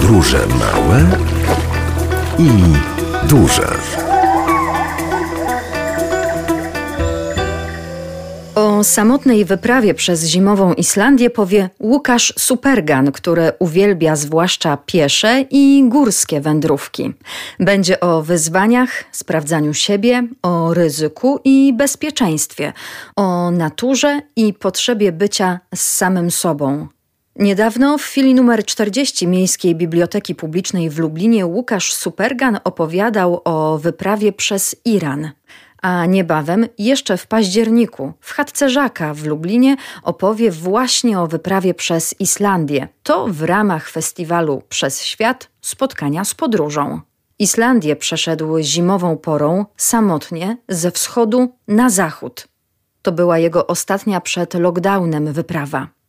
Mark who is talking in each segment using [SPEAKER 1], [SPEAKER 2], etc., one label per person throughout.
[SPEAKER 1] Podróże małe i duże.
[SPEAKER 2] O samotnej wyprawie przez zimową Islandię powie Łukasz Supergan, który uwielbia zwłaszcza piesze i górskie wędrówki. Będzie o wyzwaniach, sprawdzaniu siebie, o ryzyku i bezpieczeństwie, o naturze i potrzebie bycia z samym sobą. Niedawno w chwili numer 40 Miejskiej Biblioteki Publicznej w Lublinie Łukasz Supergan opowiadał o wyprawie przez Iran. A niebawem, jeszcze w październiku, w chatce Żaka w Lublinie opowie właśnie o wyprawie przez Islandię. To w ramach festiwalu Przez Świat spotkania z podróżą. Islandię przeszedł zimową porą samotnie ze wschodu na zachód. To była jego ostatnia przed lockdownem wyprawa.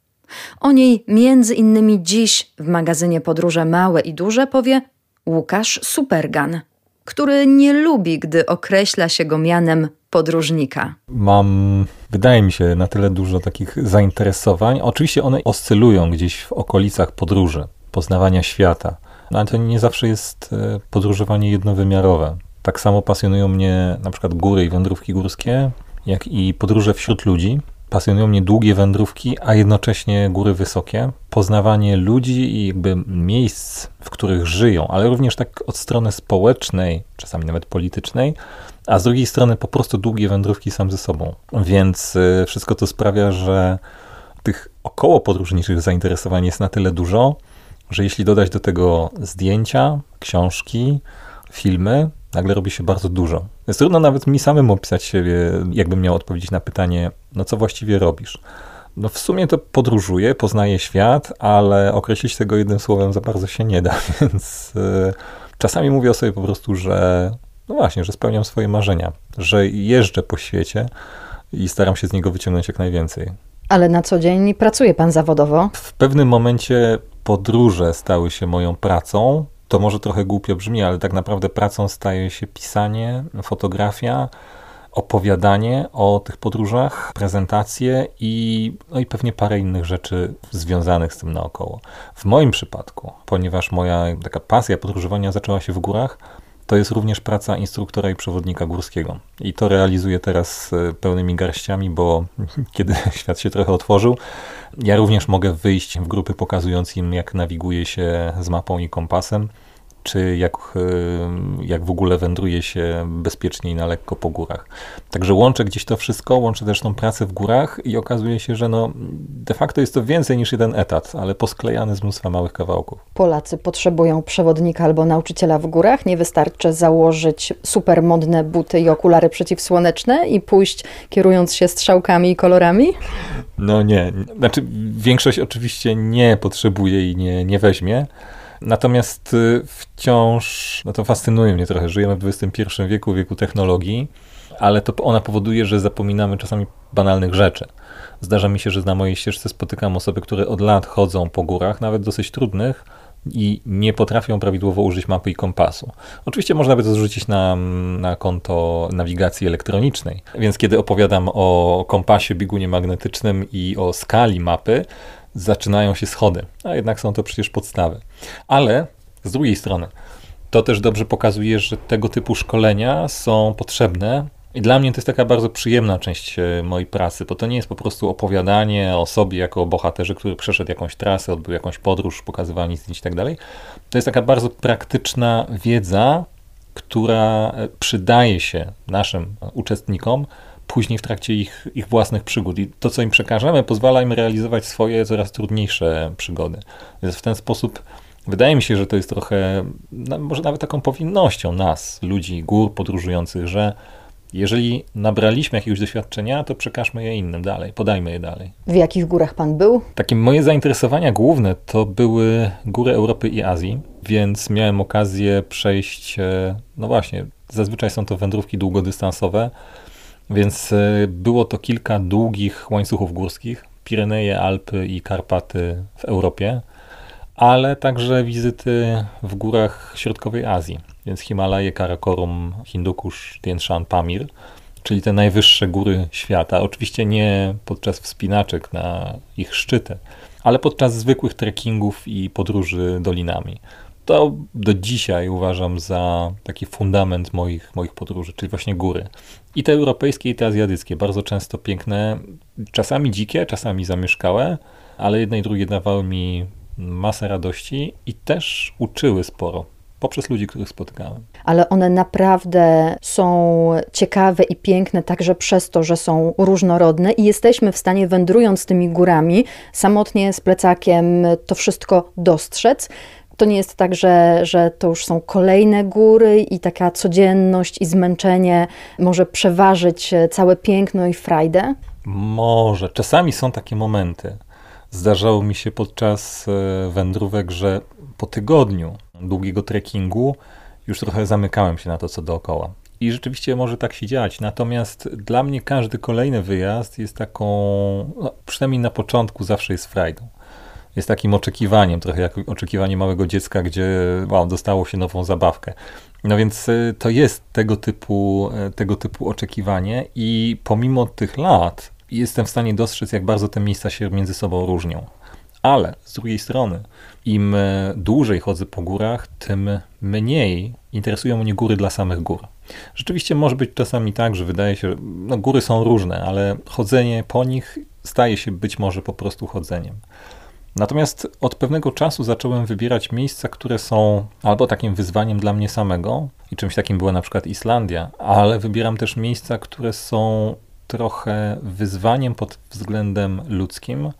[SPEAKER 2] O niej między innymi dziś w magazynie Podróże Małe i Duże powie Łukasz Supergan, który nie lubi, gdy określa się go mianem podróżnika.
[SPEAKER 3] Mam, wydaje mi się, na tyle dużo takich zainteresowań. Oczywiście one oscylują gdzieś w okolicach podróży, poznawania świata, no ale to nie zawsze jest e, podróżowanie jednowymiarowe. Tak samo pasjonują mnie na przykład góry i wędrówki górskie, jak i podróże wśród ludzi. Pasjonują mnie długie wędrówki, a jednocześnie góry wysokie. Poznawanie ludzi i jakby miejsc, w których żyją, ale również tak od strony społecznej, czasami nawet politycznej, a z drugiej strony po prostu długie wędrówki sam ze sobą. Więc y, wszystko to sprawia, że tych około podróżniczych zainteresowań jest na tyle dużo, że jeśli dodać do tego zdjęcia, książki, filmy, nagle robi się bardzo dużo. Jest trudno nawet mi samym opisać siebie, jakbym miał odpowiedzieć na pytanie, no co właściwie robisz. No w sumie to podróżuję, poznaję świat, ale określić tego jednym słowem za bardzo się nie da, więc y, czasami mówię o sobie po prostu, że no właśnie, że spełniam swoje marzenia, że jeżdżę po świecie i staram się z niego wyciągnąć jak najwięcej.
[SPEAKER 2] Ale na co dzień pracuje pan zawodowo?
[SPEAKER 3] W pewnym momencie podróże stały się moją pracą, to może trochę głupio brzmi, ale tak naprawdę pracą staje się pisanie, fotografia, opowiadanie o tych podróżach, prezentacje i, no i pewnie parę innych rzeczy związanych z tym naokoło. W moim przypadku, ponieważ moja taka pasja podróżowania zaczęła się w górach, to jest również praca instruktora i przewodnika górskiego. I to realizuję teraz e, pełnymi garściami, bo kiedy świat się trochę otworzył, ja również mogę wyjść w grupy pokazując im, jak nawiguje się z mapą i kompasem czy jak, jak w ogóle wędruje się bezpiecznie i na lekko po górach. Także łączę gdzieś to wszystko, łączę też tą pracę w górach i okazuje się, że no, de facto jest to więcej niż jeden etat, ale posklejany z mnóstwa małych kawałków.
[SPEAKER 2] Polacy potrzebują przewodnika albo nauczyciela w górach. Nie wystarczy założyć super modne buty i okulary przeciwsłoneczne i pójść kierując się strzałkami i kolorami?
[SPEAKER 3] No nie. Znaczy, większość oczywiście nie potrzebuje i nie, nie weźmie. Natomiast y, wciąż, no to fascynuje mnie trochę, żyjemy w XXI wieku, wieku technologii, ale to ona powoduje, że zapominamy czasami banalnych rzeczy. Zdarza mi się, że na mojej ścieżce spotykam osoby, które od lat chodzą po górach, nawet dosyć trudnych, i nie potrafią prawidłowo użyć mapy i kompasu. Oczywiście można by to zrzucić na, na konto nawigacji elektronicznej, więc kiedy opowiadam o kompasie, biegunie magnetycznym i o skali mapy, zaczynają się schody, a jednak są to przecież podstawy. Ale z drugiej strony, to też dobrze pokazuje, że tego typu szkolenia są potrzebne. I dla mnie to jest taka bardzo przyjemna część e, mojej pracy, bo to nie jest po prostu opowiadanie o sobie jako o bohaterze, który przeszedł jakąś trasę, odbył jakąś podróż, pokazywanie zdjęć i tak dalej. To jest taka bardzo praktyczna wiedza, która e, przydaje się naszym uczestnikom później w trakcie ich, ich własnych przygód. I to, co im przekażemy, pozwala im realizować swoje coraz trudniejsze przygody. Więc w ten sposób wydaje mi się, że to jest trochę, no, może nawet taką powinnością nas, ludzi, gór podróżujących, że jeżeli nabraliśmy jakiegoś doświadczenia, to przekażmy je innym dalej, podajmy je dalej.
[SPEAKER 2] W jakich górach pan był?
[SPEAKER 3] Takie moje zainteresowania główne to były góry Europy i Azji, więc miałem okazję przejść, e, no właśnie, zazwyczaj są to wędrówki długodystansowe, więc e, było to kilka długich łańcuchów górskich, Pireneje, Alpy i Karpaty w Europie, ale także wizyty w górach środkowej Azji, więc Himalaje, Karakorum, Hindukusz, Tien Shan, Pamir, czyli te najwyższe góry świata. Oczywiście nie podczas wspinaczek na ich szczyty, ale podczas zwykłych trekkingów i podróży dolinami. To do dzisiaj uważam za taki fundament moich, moich podróży, czyli właśnie góry. I te europejskie, i te azjatyckie, bardzo często piękne, czasami dzikie, czasami zamieszkałe, ale jedne i drugie dawały mi masę radości i też uczyły sporo poprzez ludzi, których spotkałem.
[SPEAKER 2] Ale one naprawdę są ciekawe i piękne także przez to, że są różnorodne i jesteśmy w stanie wędrując tymi górami, samotnie z plecakiem to wszystko dostrzec. To nie jest tak, że, że to już są kolejne góry i taka codzienność i zmęczenie może przeważyć całe piękno i frajdę?
[SPEAKER 3] Może. Czasami są takie momenty. Zdarzało mi się podczas e, wędrówek, że po tygodniu długiego trekkingu już trochę zamykałem się na to, co dookoła. I rzeczywiście może tak się dziać. Natomiast dla mnie każdy kolejny wyjazd jest taką, no, przynajmniej na początku, zawsze jest frajdą. Jest takim oczekiwaniem, trochę jak oczekiwanie małego dziecka, gdzie wow, dostało się nową zabawkę. No więc e, to jest tego typu, e, tego typu oczekiwanie, i pomimo tych lat jestem w stanie dostrzec, jak bardzo te miejsca się między sobą różnią. Ale z drugiej strony, im dłużej chodzę po górach, tym mniej interesują mnie góry dla samych gór. Rzeczywiście może być czasami tak, że wydaje się, że no, góry są różne, ale chodzenie po nich staje się być może po prostu chodzeniem. Natomiast od pewnego czasu zacząłem wybierać miejsca, które są albo takim wyzwaniem dla mnie samego, i czymś takim była na przykład Islandia, ale wybieram też miejsca, które są trochę wyzwaniem pod względem ludzkim.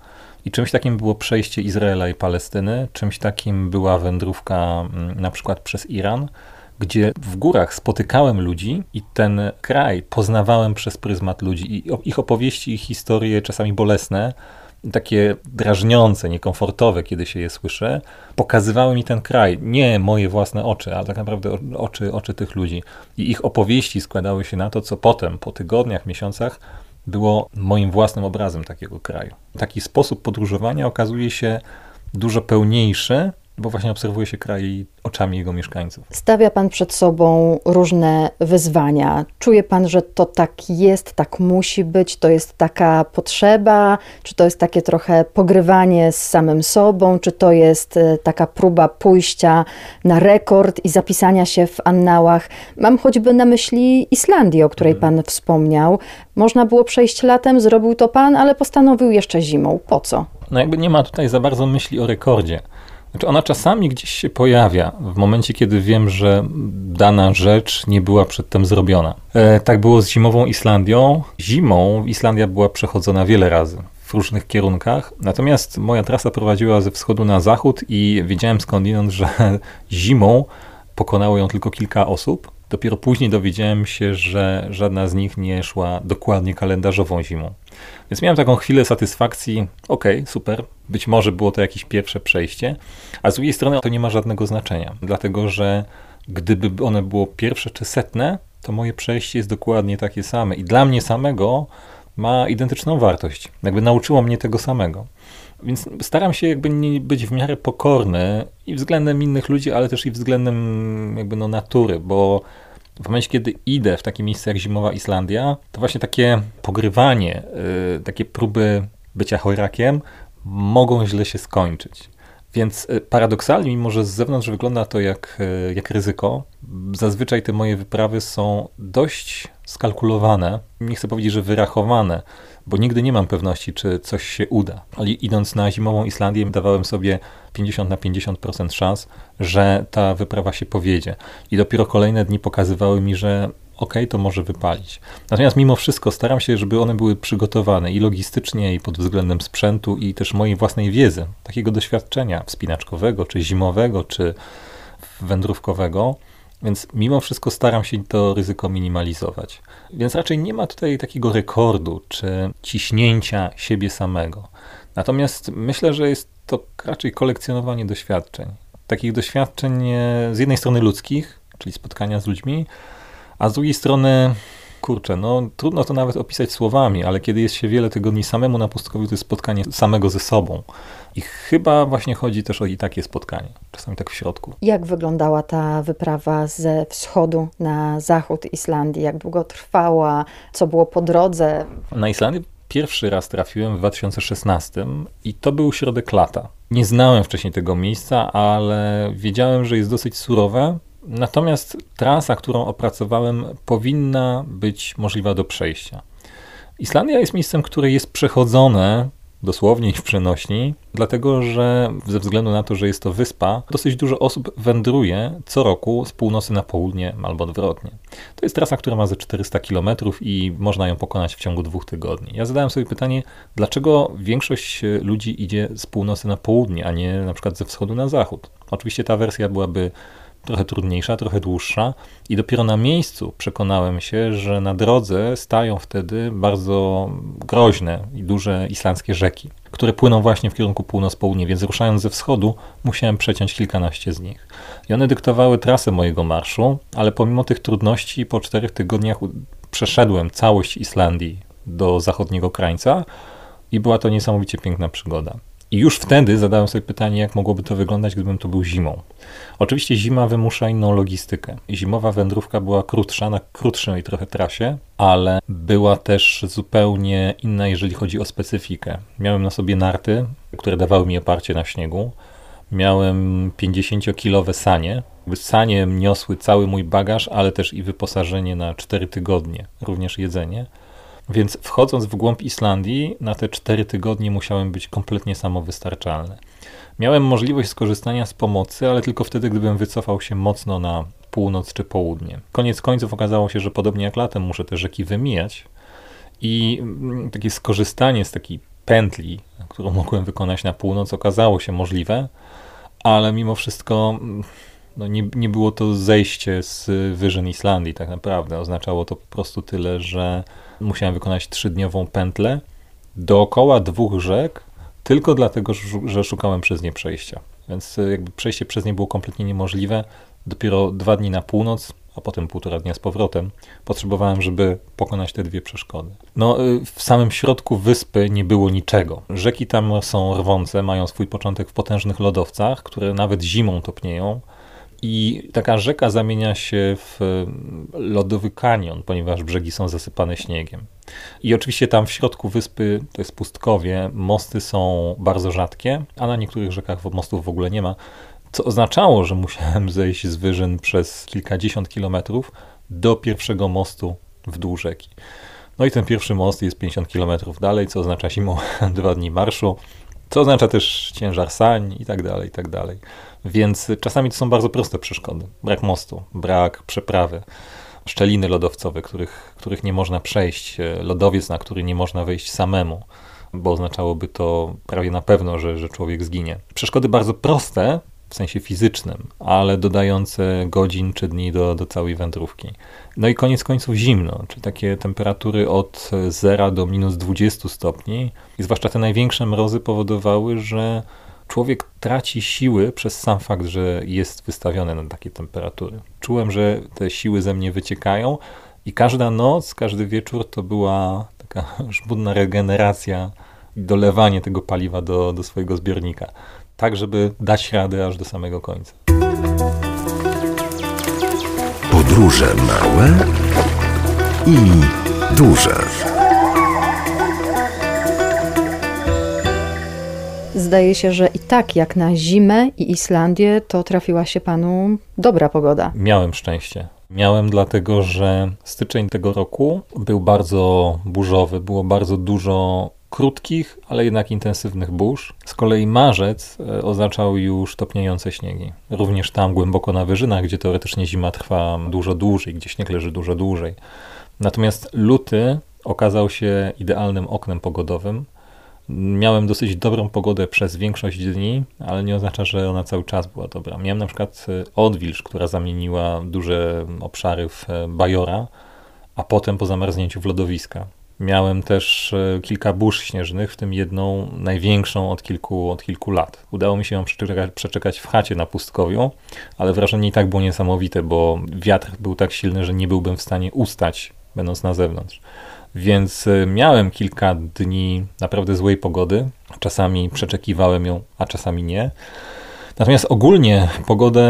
[SPEAKER 3] I czymś takim było przejście Izraela i Palestyny, czymś takim była wędrówka mm, na przykład przez Iran, gdzie w górach spotykałem ludzi i ten kraj poznawałem przez pryzmat ludzi. I ich opowieści, ich historie, czasami bolesne, takie drażniące, niekomfortowe, kiedy się je słyszę, pokazywały mi ten kraj. Nie moje własne oczy, ale tak naprawdę oczy, oczy tych ludzi. I ich opowieści składały się na to, co potem, po tygodniach, miesiącach, było moim własnym obrazem takiego kraju. Taki sposób podróżowania okazuje się dużo pełniejszy bo właśnie obserwuje się kraj oczami jego mieszkańców.
[SPEAKER 2] Stawia Pan przed sobą różne wyzwania. Czuje Pan, że to tak jest, tak musi być, to jest taka potrzeba, czy to jest takie trochę pogrywanie z samym sobą, czy to jest e, taka próba pójścia na rekord i zapisania się w annałach. Mam choćby na myśli Islandię, o której mhm. Pan wspomniał. Można było przejść latem, zrobił to Pan, ale postanowił jeszcze zimą. Po co?
[SPEAKER 3] No jakby nie ma tutaj za bardzo myśli o rekordzie. Znaczy ona czasami gdzieś się pojawia w momencie, kiedy wiem, że dana rzecz nie była przedtem zrobiona. E, tak było z zimową Islandią. Zimą Islandia była przechodzona wiele razy w różnych kierunkach, natomiast moja trasa prowadziła ze wschodu na zachód i wiedziałem skądinąd, że zimą pokonało ją tylko kilka osób. Dopiero później dowiedziałem się, że żadna z nich nie szła dokładnie kalendarzową zimą. Więc miałem taką chwilę satysfakcji, okej, okay, super, być może było to jakieś pierwsze przejście, a z drugiej strony to nie ma żadnego znaczenia, dlatego że gdyby one było pierwsze czy setne, to moje przejście jest dokładnie takie same i dla mnie samego ma identyczną wartość. Jakby nauczyło mnie tego samego. Więc staram się jakby nie być w miarę pokorny i względem innych ludzi, ale też i względem jakby no natury, bo w momencie, kiedy idę w takie miejsce jak zimowa Islandia, to właśnie takie pogrywanie, yy, takie próby bycia chojrakiem mogą źle się skończyć. Więc y, paradoksalnie, mimo że z zewnątrz wygląda to jak, y, jak ryzyko, zazwyczaj te moje wyprawy są dość skalkulowane. Nie chcę powiedzieć, że wyrachowane, bo nigdy nie mam pewności, czy coś się uda. Ale idąc na zimową Islandię, dawałem sobie 50 na 50% szans, że ta wyprawa się powiedzie. I dopiero kolejne dni pokazywały mi, że ok, to może wypalić. Natomiast mimo wszystko staram się, żeby one były przygotowane i logistycznie, i pod względem sprzętu, i też mojej własnej wiedzy, takiego doświadczenia wspinaczkowego, czy zimowego, czy wędrówkowego. Więc mimo wszystko staram się to ryzyko minimalizować. Więc raczej nie ma tutaj takiego rekordu czy ciśnięcia siebie samego. Natomiast myślę, że jest to raczej kolekcjonowanie doświadczeń. Takich doświadczeń z jednej strony ludzkich, czyli spotkania z ludźmi, a z drugiej strony, kurczę, no trudno to nawet opisać słowami, ale kiedy jest się wiele tygodni samemu na pustkowiu, to jest spotkanie samego ze sobą. I chyba właśnie chodzi też o i takie spotkanie, czasami tak w środku.
[SPEAKER 2] Jak wyglądała ta wyprawa ze wschodu na zachód Islandii? Jak długo trwała? Co było po drodze?
[SPEAKER 3] Na Islandii pierwszy raz trafiłem w 2016 i to był środek lata. Nie znałem wcześniej tego miejsca, ale wiedziałem, że jest dosyć surowe. Natomiast trasa, którą opracowałem, powinna być możliwa do przejścia. Islandia jest miejscem, które jest przechodzone dosłownie i w przenośni, dlatego że ze względu na to, że jest to wyspa, dosyć dużo osób wędruje co roku z północy na południe albo odwrotnie. To jest trasa, która ma ze 400 km i można ją pokonać w ciągu dwóch tygodni. Ja zadałem sobie pytanie, dlaczego większość ludzi idzie z północy na południe, a nie na przykład ze wschodu na zachód. Oczywiście ta wersja byłaby trochę trudniejsza, trochę dłuższa i dopiero na miejscu przekonałem się, że na drodze stają wtedy bardzo groźne i duże islandzkie rzeki, które płyną właśnie w kierunku północ-południe, więc ruszając ze wschodu musiałem przeciąć kilkanaście z nich. I one dyktowały trasę mojego marszu, ale pomimo tych trudności po czterech tygodniach przeszedłem całość Islandii do zachodniego krańca i była to niesamowicie piękna przygoda. I już wtedy zadałem sobie pytanie, jak mogłoby to wyglądać, gdybym to był zimą. Oczywiście zima wymusza inną logistykę. Zimowa wędrówka była krótsza, na krótszej trochę trasie, ale była też zupełnie inna, jeżeli chodzi o specyfikę. Miałem na sobie narty, które dawały mi oparcie na śniegu. Miałem 50-kilowe sanie. Sanie niosły cały mój bagaż, ale też i wyposażenie na 4 tygodnie, również jedzenie. Więc wchodząc w głąb Islandii, na te cztery tygodnie musiałem być kompletnie samowystarczalny. Miałem możliwość skorzystania z pomocy, ale tylko wtedy, gdybym wycofał się mocno na północ czy południe. Koniec końców okazało się, że podobnie jak latem muszę te rzeki wymijać i mm, takie skorzystanie z takiej pętli, którą mogłem wykonać na północ, okazało się możliwe, ale mimo wszystko mm, no nie, nie było to zejście z wyżyn Islandii tak naprawdę. Oznaczało to po prostu tyle, że musiałem wykonać trzydniową pętlę dookoła dwóch rzek, tylko dlatego, że szukałem przez nie przejścia. Więc e, jakby przejście przez nie było kompletnie niemożliwe. Dopiero dwa dni na północ, a potem półtora dnia z powrotem, potrzebowałem, żeby pokonać te dwie przeszkody. No, e, w samym środku wyspy nie było niczego. Rzeki tam są rwące, mają swój początek w potężnych lodowcach, które nawet zimą topnieją. I taka rzeka zamienia się w mm, lodowy kanion, ponieważ brzegi są zasypane śniegiem. I oczywiście tam w środku wyspy, to jest pustkowie, mosty są bardzo rzadkie, a na niektórych rzekach mostów w ogóle nie ma, co oznaczało, że musiałem zejść z wyżyn przez kilkadziesiąt kilometrów do pierwszego mostu w dół rzeki. No i ten pierwszy most jest 50 kilometrów dalej, co oznacza zimą dwa dni marszu, co oznacza też ciężar sań i tak dalej, i tak dalej. Więc czasami to są bardzo proste przeszkody. Brak mostu, brak przeprawy, szczeliny lodowcowe, których, których nie można przejść, e, lodowiec, na który nie można wejść samemu, bo oznaczałoby to prawie na pewno, że, że człowiek zginie. Przeszkody bardzo proste, w sensie fizycznym, ale dodające godzin czy dni do, do całej wędrówki. No i koniec końców zimno, czyli takie temperatury od 0 do minus 20 stopni. I zwłaszcza te największe mrozy powodowały, że człowiek traci siły przez sam fakt, że jest wystawiony na takie temperatury. Czułem, że te siły ze mnie wyciekają i każda noc, każdy wieczór to była taka żmudna regeneracja i dolewanie tego paliwa do, do swojego zbiornika, tak żeby dać radę aż do samego końca.
[SPEAKER 1] Podróże małe i duże.
[SPEAKER 2] Zdaje się, że i tak jak na zimę i Islandię, to trafiła się panu dobra pogoda.
[SPEAKER 3] Miałem szczęście. Miałem dlatego, że styczeń tego roku był bardzo burzowy, było bardzo dużo krótkich, ale jednak intensywnych burz. Z kolei marzec e, oznaczał już topniejące śniegi. Również tam głęboko na wyżynach, gdzie teoretycznie zima trwa dużo dłużej, gdzie śnieg leży dużo dłużej. Natomiast luty okazał się idealnym oknem pogodowym. Miałem dosyć dobrą pogodę przez większość dni, ale nie oznacza, że ona cały czas była dobra. Miałem na przykład e, odwilż, która zamieniła duże obszary w e, bajora, a potem po zamarznięciu w lodowiska. Miałem też e, kilka burz śnieżnych, w tym jedną największą od kilku, od kilku lat. Udało mi się ją przeczekać, przeczekać w chacie na pustkowiu, ale wrażenie i tak było niesamowite, bo wiatr był tak silny, że nie byłbym w stanie ustać, będąc na zewnątrz. Więc e, miałem kilka dni naprawdę złej pogody. Czasami przeczekiwałem ją, a czasami nie. Natomiast ogólnie pogodę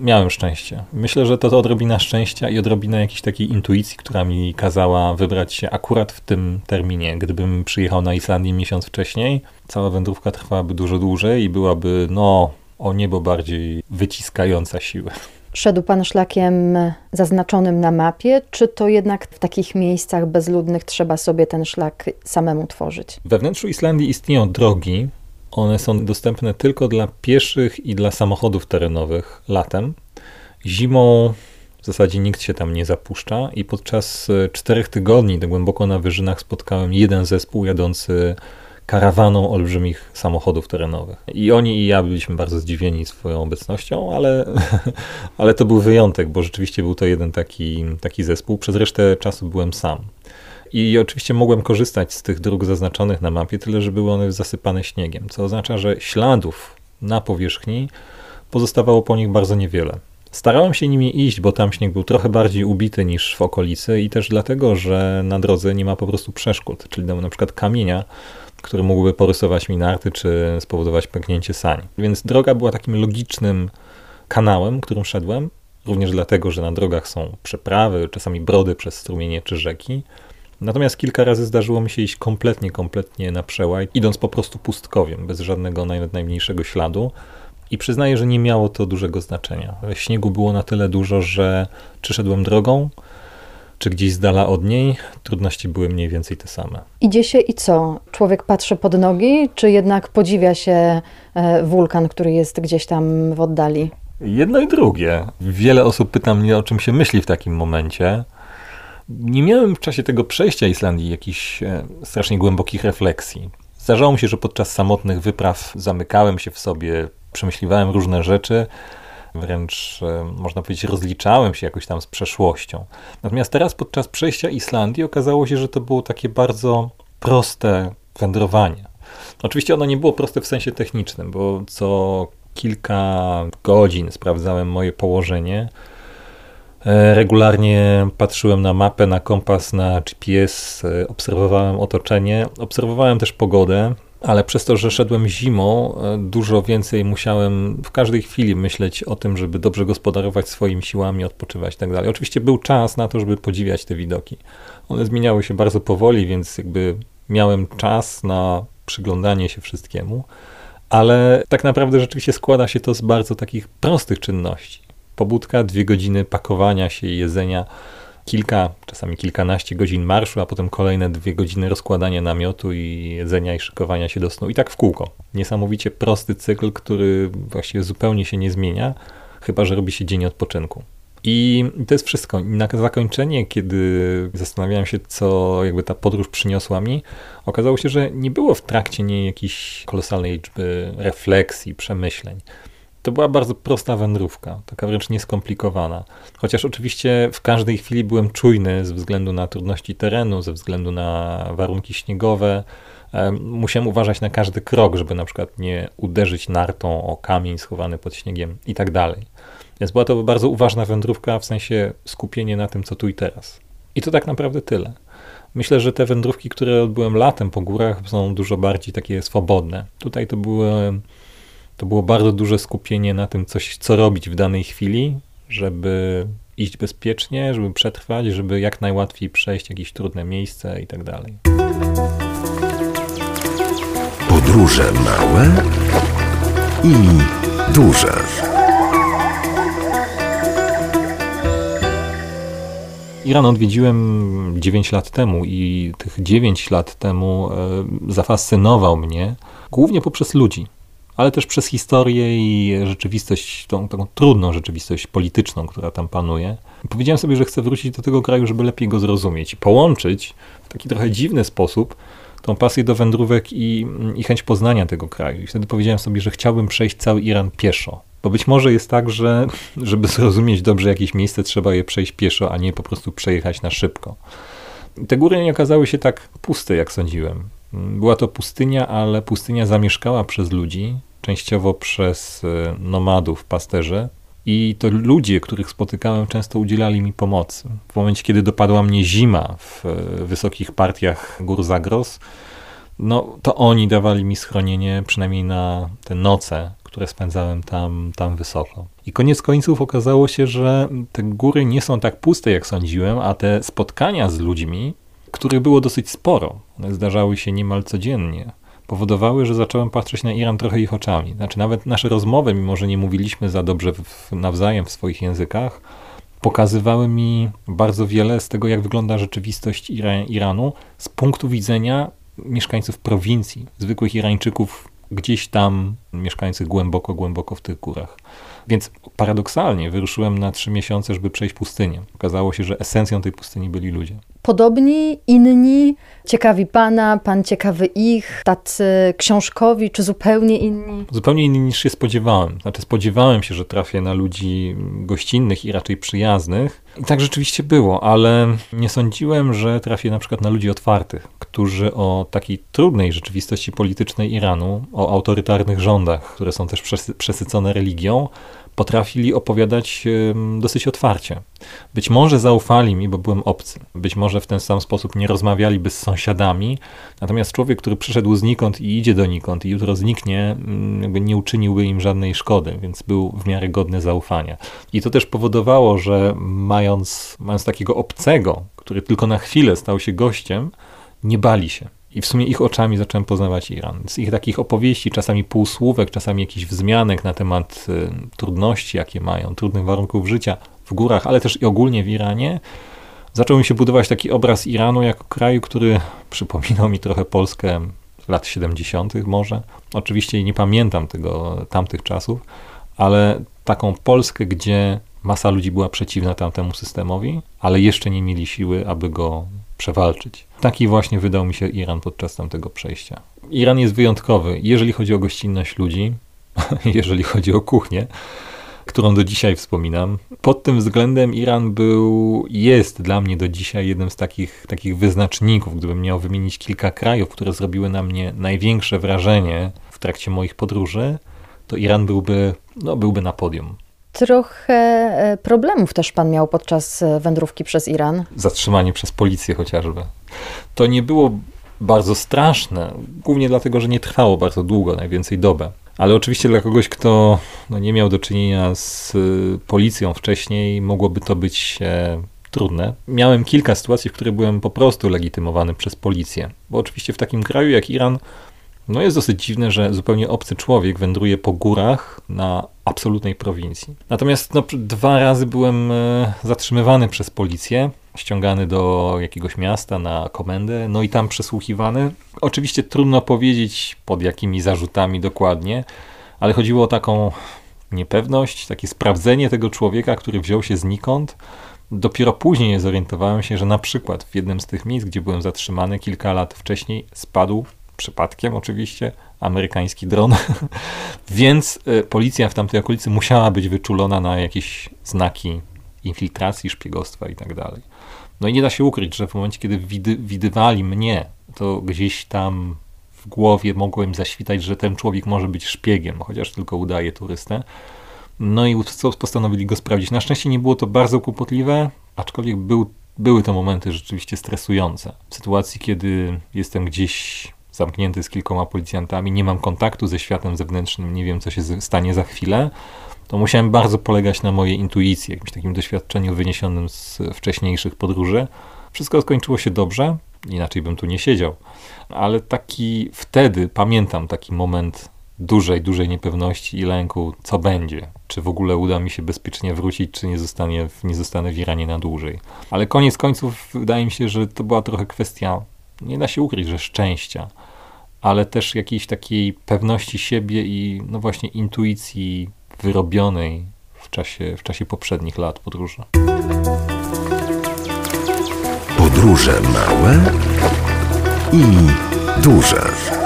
[SPEAKER 3] miałem szczęście. Myślę, że to, to odrobina szczęścia i odrobina jakiejś takiej intuicji, która mi kazała wybrać się akurat w tym terminie. Gdybym przyjechał na Islandię miesiąc wcześniej, cała wędrówka trwałaby dużo dłużej i byłaby, no, o niebo bardziej wyciskająca siły.
[SPEAKER 2] Szedł pan szlakiem zaznaczonym na mapie, czy to jednak w takich miejscach bezludnych trzeba sobie ten szlak samemu tworzyć?
[SPEAKER 3] We wnętrzu Islandii istnieją drogi. One są dostępne tylko dla pieszych i dla samochodów terenowych latem. Zimą w zasadzie nikt się tam nie zapuszcza i podczas czterech tygodni, tak głęboko na wyżynach, spotkałem jeden zespół jadący karawaną olbrzymich samochodów terenowych. I oni i ja byliśmy bardzo zdziwieni swoją obecnością, ale, ale to był wyjątek, bo rzeczywiście był to jeden taki, taki zespół. Przez resztę czasu byłem sam. I oczywiście mogłem korzystać z tych dróg zaznaczonych na mapie, tyle że były one zasypane śniegiem, co oznacza, że śladów na powierzchni pozostawało po nich bardzo niewiele. Starałem się nimi iść, bo tam śnieg był trochę bardziej ubity niż w okolicy i też dlatego, że na drodze nie ma po prostu przeszkód, czyli na przykład kamienia, który mógłby porysować mi narty czy spowodować pęknięcie sani. Więc droga była takim logicznym kanałem, którym szedłem, również dlatego, że na drogach są przeprawy, czasami brody przez strumienie czy rzeki. Natomiast kilka razy zdarzyło mi się iść kompletnie, kompletnie na przełaj, idąc po prostu pustkowiem, bez żadnego nawet najmniejszego śladu. I przyznaję, że nie miało to dużego znaczenia. Śniegu było na tyle dużo, że czy szedłem drogą, czy gdzieś z dala od niej, trudności były mniej więcej te same.
[SPEAKER 2] Idzie się i co? Człowiek patrzy pod nogi, czy jednak podziwia się e, wulkan, który jest gdzieś tam w oddali?
[SPEAKER 3] Jedno i drugie. Wiele osób pyta mnie, o czym się myśli w takim momencie. Nie miałem w czasie tego przejścia Islandii jakichś e, strasznie głębokich refleksji. Zdarzało mi się, że podczas samotnych wypraw zamykałem się w sobie, przemyśliwałem różne rzeczy, wręcz e, można powiedzieć rozliczałem się jakoś tam z przeszłością. Natomiast teraz podczas przejścia Islandii okazało się, że to było takie bardzo proste wędrowanie. Oczywiście ono nie było proste w sensie technicznym, bo co kilka godzin sprawdzałem moje położenie. E, regularnie patrzyłem na mapę, na kompas, na GPS, e, obserwowałem otoczenie, obserwowałem też pogodę ale przez to, że szedłem zimą, e, dużo więcej musiałem w każdej chwili myśleć o tym, żeby dobrze gospodarować swoimi siłami, odpoczywać i tak. Oczywiście był czas na to, żeby podziwiać te widoki. One zmieniały się bardzo powoli, więc jakby miałem czas na przyglądanie się wszystkiemu, ale tak naprawdę rzeczywiście składa się to z bardzo takich prostych czynności. Pobudka, dwie godziny pakowania się i jedzenia kilka, czasami kilkanaście godzin marszu, a potem kolejne dwie godziny rozkładania namiotu i jedzenia i szykowania się do snu. I tak w kółko. Niesamowicie prosty cykl, który właściwie zupełnie się nie zmienia, chyba że robi się dzień odpoczynku. I to jest wszystko. Na zakończenie, kiedy zastanawiałem się, co jakby ta podróż przyniosła mi, okazało się, że nie było w trakcie niej jakiejś kolosalnej liczby refleksji, przemyśleń. To była bardzo prosta wędrówka, taka wręcz nieskomplikowana. Chociaż oczywiście w każdej chwili byłem czujny ze względu na trudności terenu, ze względu na warunki śniegowe. Musiałem uważać na każdy krok, żeby na przykład nie uderzyć nartą o kamień schowany pod śniegiem i tak dalej. Więc była to bardzo uważna wędrówka, w sensie skupienie na tym, co tu i teraz. I to tak naprawdę tyle. Myślę, że te wędrówki, które odbyłem latem po górach, są dużo bardziej takie swobodne. Tutaj to były to było bardzo duże skupienie na tym, coś, co robić w danej chwili, żeby iść bezpiecznie, żeby przetrwać, żeby jak najłatwiej przejść jakieś trudne miejsce i tak dalej.
[SPEAKER 1] Podróże małe i duże.
[SPEAKER 3] Iran odwiedziłem 9 lat temu i tych 9 lat temu e, zafascynował mnie głównie poprzez ludzi ale też przez historię i rzeczywistość, tą taką trudną rzeczywistość polityczną, która tam panuje. Powiedziałem sobie, że chcę wrócić do tego kraju, żeby lepiej go zrozumieć i połączyć w taki trochę dziwny sposób tą pasję do wędrówek i, i chęć poznania tego kraju. I wtedy powiedziałem sobie, że chciałbym przejść cały Iran pieszo. Bo być może jest tak, że żeby zrozumieć dobrze jakieś miejsce, trzeba je przejść pieszo, a nie po prostu przejechać na szybko. Te góry nie okazały się tak puste, jak sądziłem. Była to pustynia, ale pustynia zamieszkała przez ludzi, częściowo przez e, nomadów, pasterzy. I to ludzie, których spotykałem, często udzielali mi pomocy. W momencie, kiedy dopadła mnie zima w e, wysokich partiach gór Zagros, no to oni dawali mi schronienie, przynajmniej na te noce, które spędzałem tam, tam wysoko. I koniec końców okazało się, że te góry nie są tak puste, jak sądziłem, a te spotkania z ludźmi, których było dosyć sporo, one zdarzały się niemal codziennie, powodowały, że zacząłem patrzeć na Iran trochę ich oczami. Znaczy, nawet nasze rozmowy, mimo że nie mówiliśmy za dobrze w, nawzajem w swoich językach, pokazywały mi bardzo wiele z tego, jak wygląda rzeczywistość Iranu z punktu widzenia mieszkańców prowincji, zwykłych Irańczyków gdzieś tam mieszkających głęboko, głęboko w tych górach. Więc paradoksalnie wyruszyłem na trzy miesiące, żeby przejść pustynię. Okazało się, że esencją tej pustyni byli ludzie.
[SPEAKER 2] Podobni, inni, ciekawi pana, pan ciekawy ich, tacy książkowi, czy zupełnie inni?
[SPEAKER 3] Zupełnie inni niż się spodziewałem. Znaczy spodziewałem się, że trafię na ludzi gościnnych i raczej przyjaznych. I tak rzeczywiście było, ale nie sądziłem, że trafię na przykład na ludzi otwartych, którzy o takiej trudnej rzeczywistości politycznej Iranu, o autorytarnych rządach, które są też przesycone religią, potrafili opowiadać dosyć otwarcie. Być może zaufali mi, bo byłem obcy. Być może w ten sam sposób nie rozmawialiby z sąsiadami. Natomiast człowiek, który przyszedł znikąd i idzie donikąd i jutro zniknie, mm, jakby nie uczyniłby im żadnej szkody, więc był w miarę godny zaufania. I to też powodowało, że mając, mając takiego obcego, który tylko na chwilę stał się gościem, nie bali się. I w sumie ich oczami zacząłem poznawać Iran. Z ich takich opowieści, czasami półsłówek, czasami jakichś wzmianek na temat y, trudności, jakie mają, trudnych warunków życia w górach, ale też i ogólnie w Iranie, zaczął mi się budować taki obraz Iranu jako kraju, który przypominał mi trochę Polskę lat 70. może. Oczywiście nie pamiętam tego tamtych czasów, ale taką Polskę, gdzie masa ludzi była przeciwna tamtemu systemowi, ale jeszcze nie mieli siły, aby go przewalczyć. Taki właśnie wydał mi się Iran podczas tamtego przejścia. Iran jest wyjątkowy, jeżeli chodzi o gościnność ludzi, jeżeli chodzi o kuchnię, którą do dzisiaj wspominam. Pod tym względem Iran był, jest dla mnie do dzisiaj jednym z takich, takich wyznaczników. Gdybym miał wymienić kilka krajów, które zrobiły na mnie największe wrażenie w trakcie moich podróży, to Iran byłby, no, byłby na podium.
[SPEAKER 2] Trochę e, problemów też pan miał podczas e, wędrówki przez Iran.
[SPEAKER 3] Zatrzymanie przez policję chociażby. To nie było bardzo straszne, głównie dlatego, że nie trwało bardzo długo, najwięcej dobę. Ale oczywiście dla kogoś, kto no, nie miał do czynienia z y, policją wcześniej, mogłoby to być e, trudne. Miałem kilka sytuacji, w których byłem po prostu legitymowany przez policję. Bo oczywiście w takim kraju jak Iran no jest dosyć dziwne, że zupełnie obcy człowiek wędruje po górach na absolutnej prowincji. Natomiast no, dwa razy byłem e, zatrzymywany przez policję, ściągany do jakiegoś miasta na komendę, no i tam przesłuchiwany. Oczywiście trudno powiedzieć pod jakimi zarzutami dokładnie, ale chodziło o taką niepewność, takie sprawdzenie tego człowieka, który wziął się znikąd. Dopiero później zorientowałem się, że na przykład w jednym z tych miejsc, gdzie byłem zatrzymany kilka lat wcześniej, spadł przypadkiem oczywiście, amerykański dron, więc e, policja w tamtej okolicy musiała być wyczulona na jakieś znaki infiltracji, szpiegostwa i tak dalej. No i nie da się ukryć, że w momencie, kiedy widy, widywali mnie, to gdzieś tam w głowie mogło im zaświtać, że ten człowiek może być szpiegiem, chociaż tylko udaje turystę. No i postanowili go sprawdzić. Na szczęście nie było to bardzo kłopotliwe, aczkolwiek był, były to momenty rzeczywiście stresujące. W sytuacji, kiedy jestem gdzieś zamknięty z kilkoma policjantami, nie mam kontaktu ze światem zewnętrznym, nie wiem, co się stanie za chwilę, to musiałem bardzo polegać na mojej intuicji, jakimś takim doświadczeniu wyniesionym z wcześniejszych podróży. Wszystko skończyło się dobrze, inaczej bym tu nie siedział, ale taki wtedy pamiętam taki moment dużej, dużej niepewności i lęku, co będzie, czy w ogóle uda mi się bezpiecznie wrócić, czy nie, zostanie, nie zostanę w Iranie na dłużej. Ale koniec końców wydaje mi się, że to była trochę kwestia, nie da się ukryć, że szczęścia ale też jakiejś takiej pewności siebie i no właśnie intuicji wyrobionej w czasie, w czasie poprzednich lat podróży.
[SPEAKER 1] Podróże małe i duże.